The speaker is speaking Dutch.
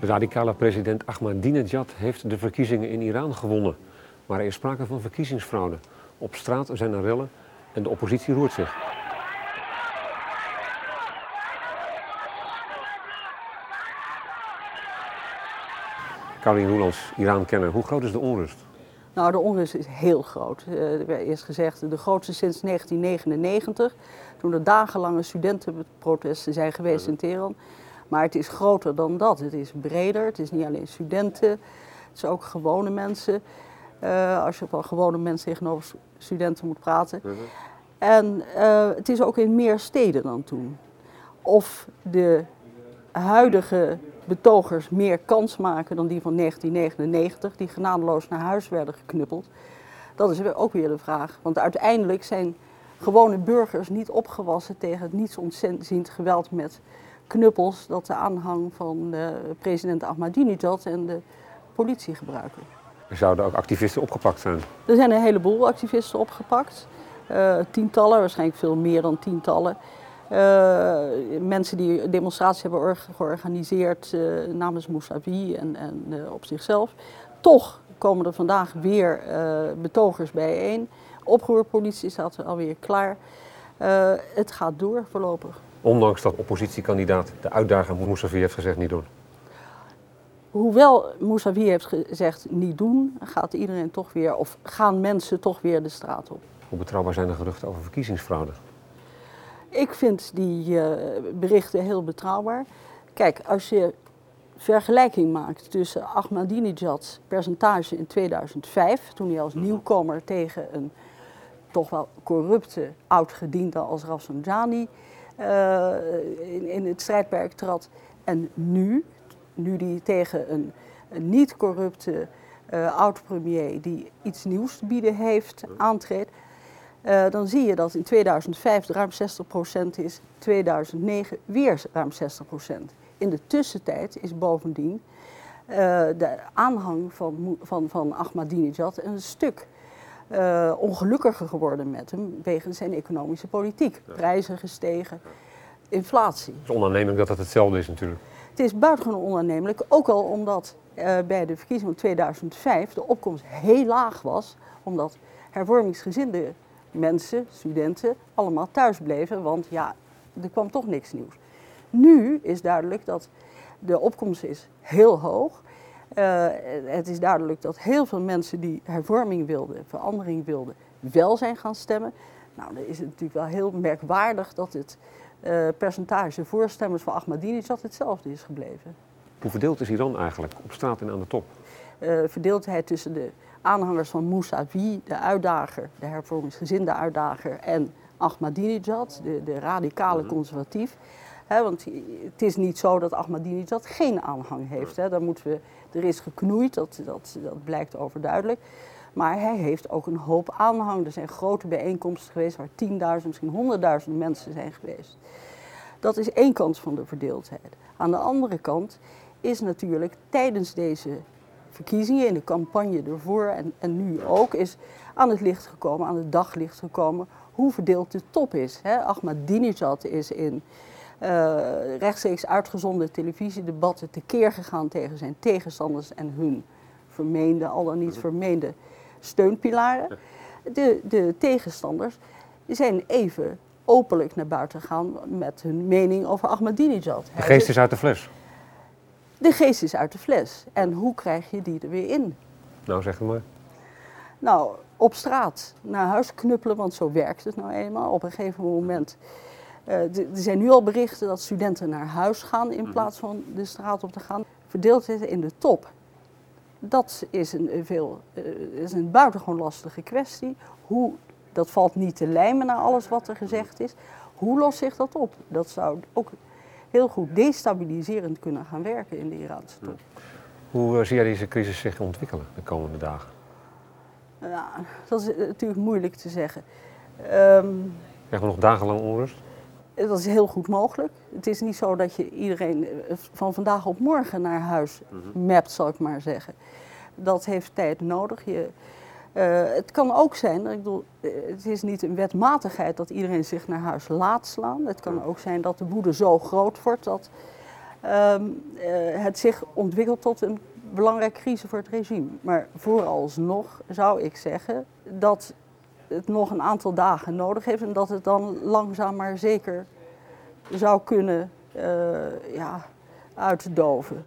radicale president Ahmadinejad heeft de verkiezingen in Iran gewonnen. Maar er is sprake van verkiezingsfraude. Op straat zijn er rellen en de oppositie roert zich. Caroline Roelands, Iran-kenner. Hoe groot is de onrust? Nou, de onrust is heel groot. Uh, er is gezegd de grootste sinds 1999, toen er dagenlange studentenprotesten zijn geweest in Teheran. Maar het is groter dan dat. Het is breder. Het is niet alleen studenten, het is ook gewone mensen. Uh, als je van gewone mensen tegenover studenten moet praten. Mhm. En uh, het is ook in meer steden dan toen. Of de huidige betogers meer kans maken dan die van 1999, die genadeloos naar huis werden geknuppeld. Dat is ook weer de vraag. Want uiteindelijk zijn gewone burgers niet opgewassen tegen het niets ontziend geweld met knuppels dat de aanhang van de president Ahmadinejad en de politie gebruiken. Er zouden ook activisten opgepakt zijn? Er zijn een heleboel activisten opgepakt. Uh, tientallen, waarschijnlijk veel meer dan tientallen. Uh, mensen die demonstraties hebben georganiseerd uh, namens Mousavi en, en op zichzelf. Toch komen er vandaag weer betogers bijeen. Oproerpolitie staat alweer klaar. het gaat door voorlopig. Ondanks dat oppositiekandidaat de uitdager Mousavi heeft gezegd niet doen. Hoewel Mousavi heeft gezegd niet doen, gaat iedereen toch weer, of gaan mensen toch weer de straat op. Hoe betrouwbaar zijn de geruchten over verkiezingsfraude? Ik vind die uh, berichten heel betrouwbaar. Kijk, als je vergelijking maakt tussen Ahmadinejad's percentage in 2005, toen hij als mhm. nieuwkomer tegen een toch wel corrupte oud-gediende als Rafsanjani uh, in, in, het strijdperk trad, en nu, nu die tegen een, niet-corrupte uh, oud-premier die iets nieuws te bieden heeft, aantreedt, uh, dan zie je dat in 2005 ruim 60% is, 2009 weer ruim 60%. In de tussentijd is bovendien de aanhang van, van, van Ahmadinejad een stuk uh, ongelukkiger geworden met hem wegens zijn economische politiek. Prijzen gestegen, inflatie. Het is onaannemelijk dat het hetzelfde is natuurlijk. Het is buitengewoon onaannemelijk, ook al omdat uh, bij de verkiezingen van 2005 de opkomst heel laag was, omdat hervormingsgezinde mensen, studenten, allemaal thuis bleven, want ja, er kwam toch niks nieuws. Nu is duidelijk dat de opkomst is heel hoog. Uh, het is duidelijk dat heel veel mensen die hervorming wilden, verandering wilden, wel zijn gaan stemmen. Nou, dan is het natuurlijk wel heel merkwaardig dat het uh, percentage voorstemmers van Ahmadinejad hetzelfde is gebleven. Hoe verdeeld is Iran eigenlijk op straat en aan de top? Uh, verdeeldheid tussen de aanhangers van Mousavi, de uitdager, de hervormingsgezinde uitdager, en Ahmadinejad, de, de radicale mhm. Want het is niet zo dat Ahmadinejad geen aanhang heeft. He. Daar moeten we, er is geknoeid, dat, dat, dat blijkt overduidelijk. Maar hij heeft ook een hoop aanhang. Er zijn grote bijeenkomsten geweest waar 10.000, misschien 100.000 mensen zijn geweest. Dat is één kant van de verdeeldheid. Aan de andere kant is natuurlijk tijdens deze verkiezingen, in de campagne ervoor en, en nu ook, is aan het licht gekomen, aan het daglicht gekomen, hoe verdeeld de top is. Hè? Ahmadinejad is in rechtstreeks uitgezonden televisiedebatten tekeer gegaan tegen zijn tegenstanders en hun vermeende, al dan niet mhm. vermeende steunpilaren. De, de tegenstanders zijn even openlijk naar buiten gegaan met hun mening over Ahmadinejad. De geest is uit de fles. De geest is uit de fles. En hoe krijg je die er weer in? Nou, zeg maar. Nou, op straat naar huis knuppelen, want zo werkt het nou eenmaal. Op een gegeven moment. Uh, er zijn nu al berichten dat studenten naar huis gaan in mhm. plaats van de straat op te gaan. Verdeeldheid in de top. Dat is een, veel, uh, is een buitengewoon lastige kwestie. Hoe, dat valt niet te lijmen naar alles wat er gezegd is. Hoe lost zich dat op? Dat zou ook heel goed destabiliserend kunnen gaan werken in de Iraanse top. Hoe uh, zie jij deze crisis zich ontwikkelen de komende dagen? Ja, dat is natuurlijk moeilijk te zeggen. Um, Krijgen we nog dagenlang onrust? Dat is heel goed mogelijk. Het is niet zo dat je iedereen eh, van vandaag op morgen naar huis mm mapt, zal ik maar zeggen. Dat heeft tijd nodig. Je, uh, het kan ook zijn, ik bedoel, eh, het is niet een wetmatigheid dat iedereen zich naar huis laat slaan. Het kan ook zijn dat de woede zo groot wordt dat ehm, eh, het zich ontwikkelt tot een belangrijke crisis voor het regime. Maar vooralsnog zou ik zeggen dat het nog een aantal dagen nodig heeft en dat het dan langzaam maar zeker zou kunnen eh, ja, uitdoven.